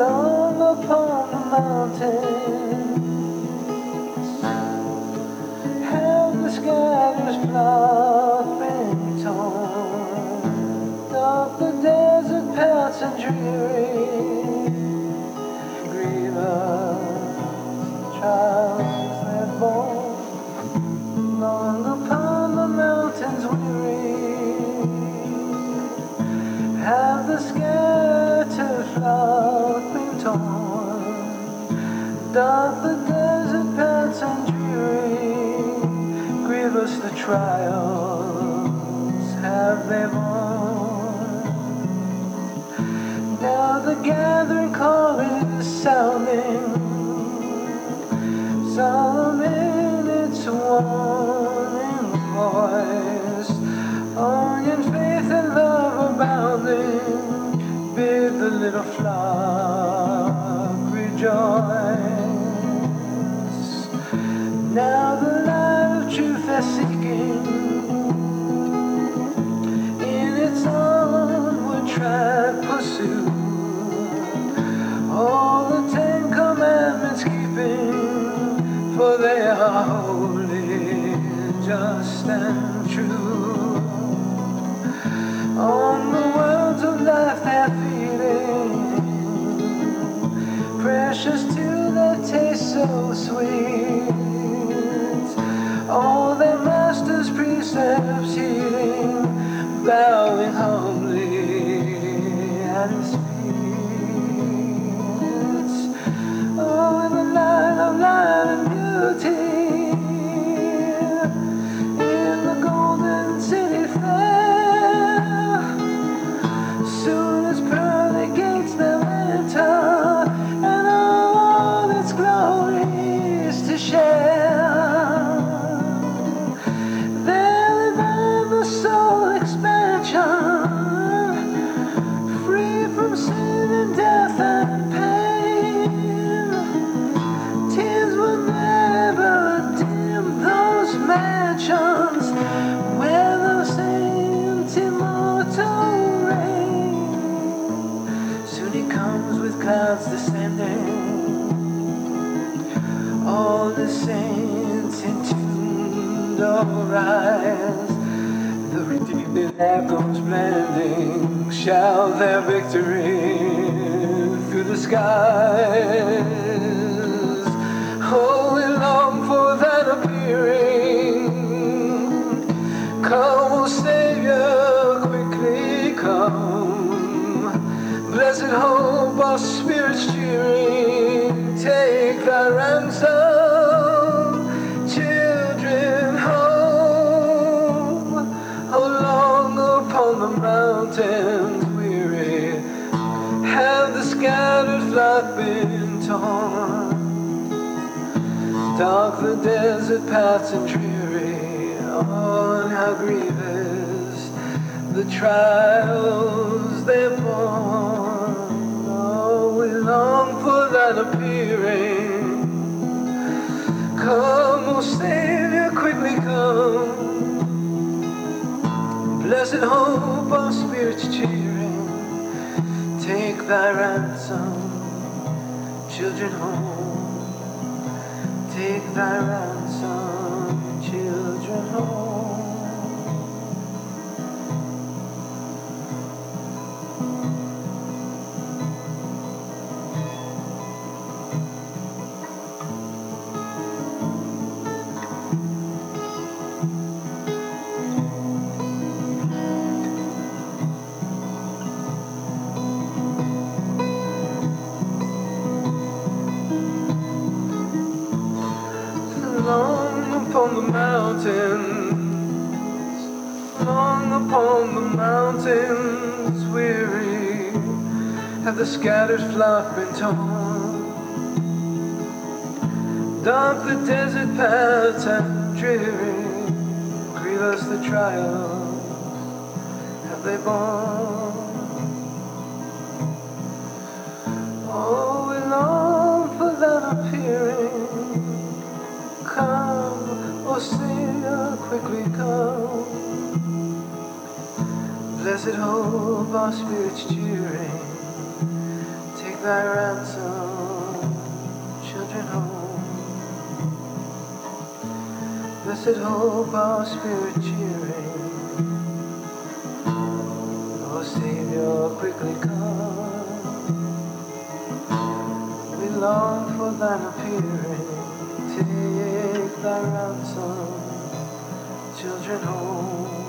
long upon the mountains. And the scatters flock been torn. Up the desert paths and dreary. Dark the desert paths and dreary, grievous the trials have they borne. Now the gathering call is sounding, solemn in its warning voice. On in faith and love abounding, bid the little flock Now the light of truth they're seeking, in its onward track pursue. All the Ten Commandments keeping, for they are holy, just and true. On the words of life they're feeding, precious to their taste so sweet. Precepts heeding, bowing humbly at his feet. Oh, in the light of light and beauty, the saints in entombed all rise. The redeemed in echoes blending shout their victory through the skies. Oh, we long for that appearing. Come, O Savior, quickly come. Blessed hope, our spirits cheering. Torn. Dark the desert paths and dreary, oh, how grievous the trials they're borne. Oh, we long for that appearing. Come, O Savior, quickly come. Blessed hope, our spirits cheering. Take thy ransom, children home. Take thy ransom, children home. Upon the mountains, weary, have the scattered flock been torn. Dark the desert paths and dreary, grievous the trials have they borne. Blessed hope, our spirits cheering. Take thy ransom, children home. Blessed hope, our spirit cheering. Oh, Savior, quickly come. We long for thine appearing. Take thy ransom, children home.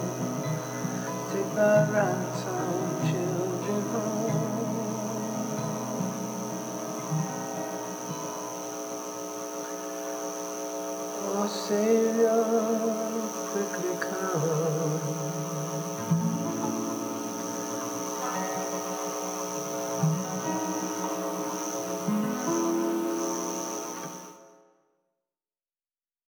Ransom.